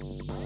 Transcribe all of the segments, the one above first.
Bye.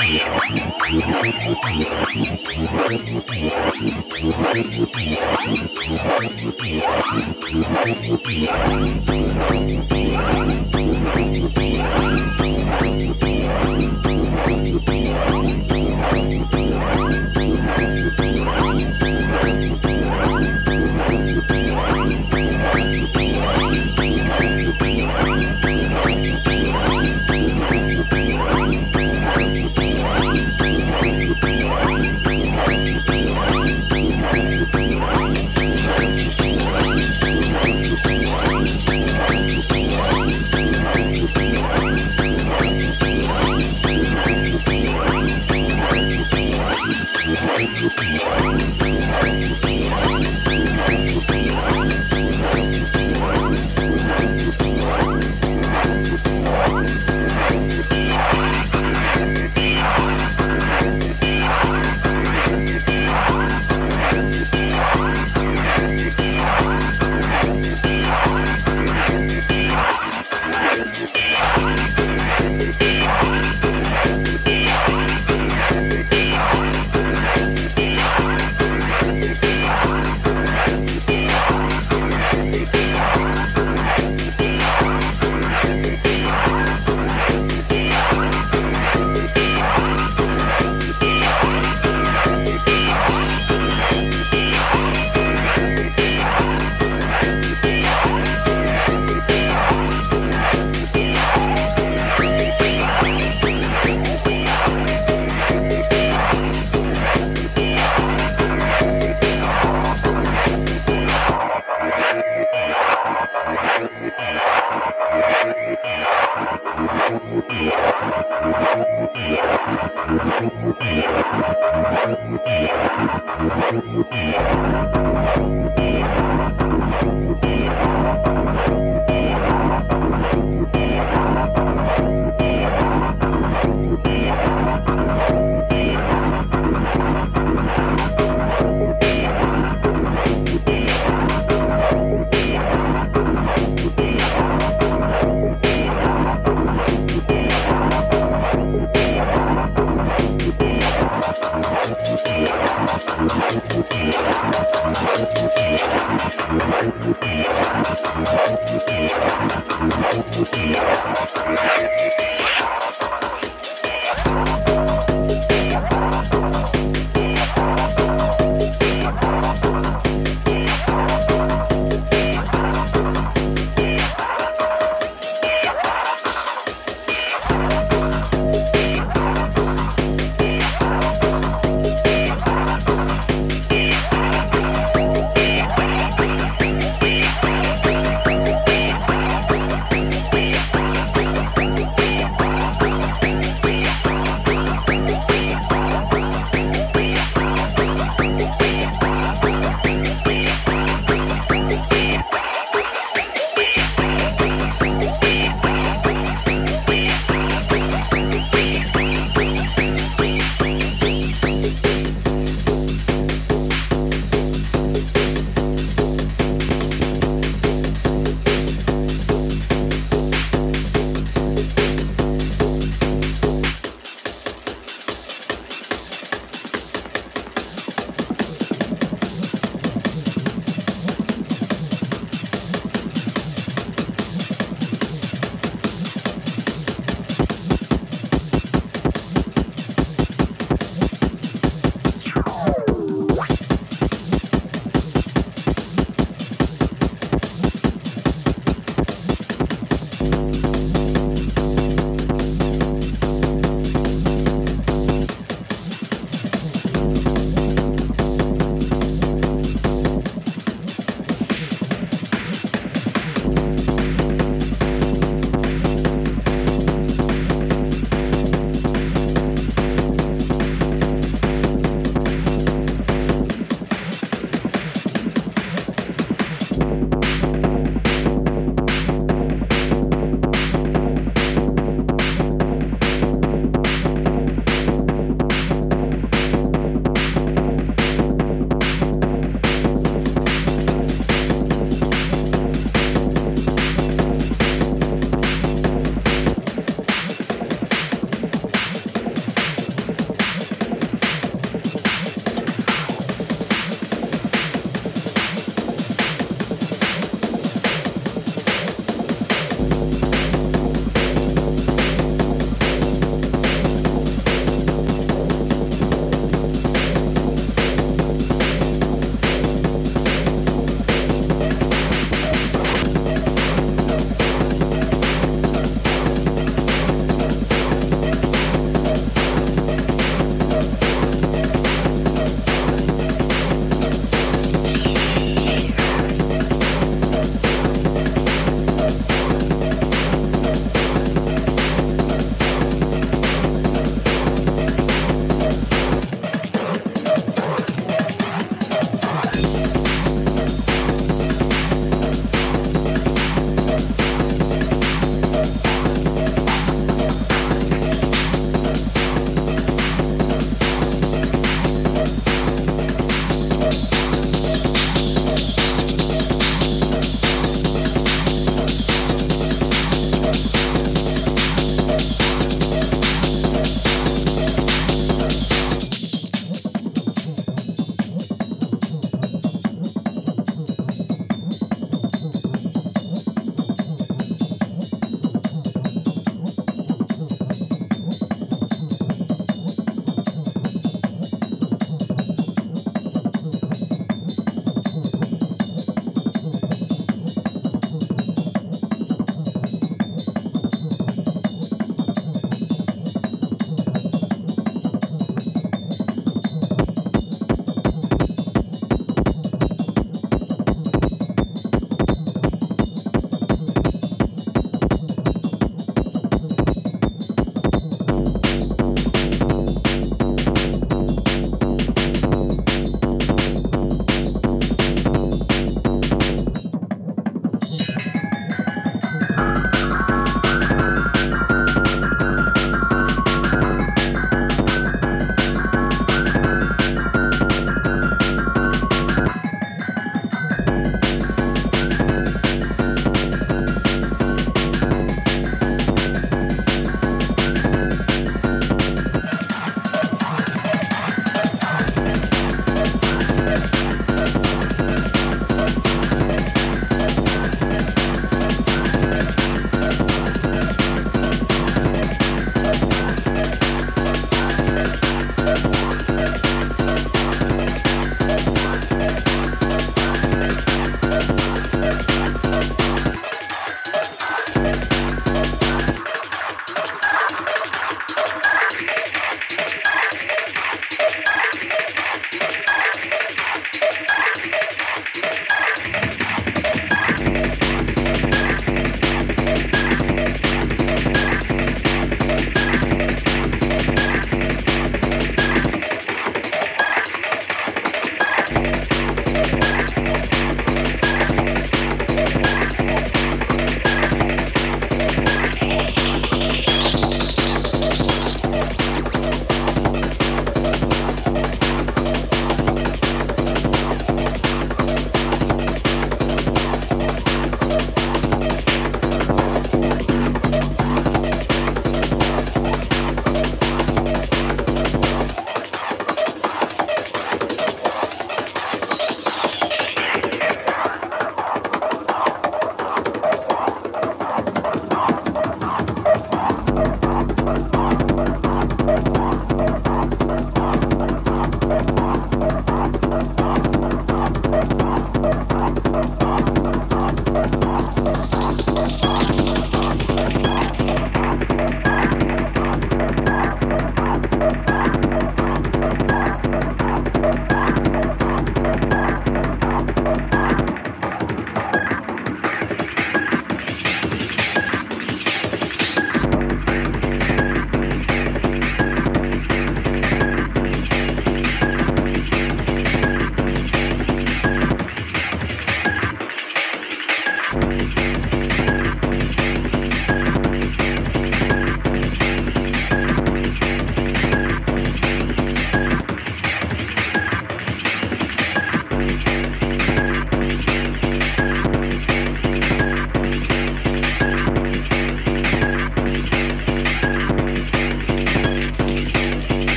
Yeah.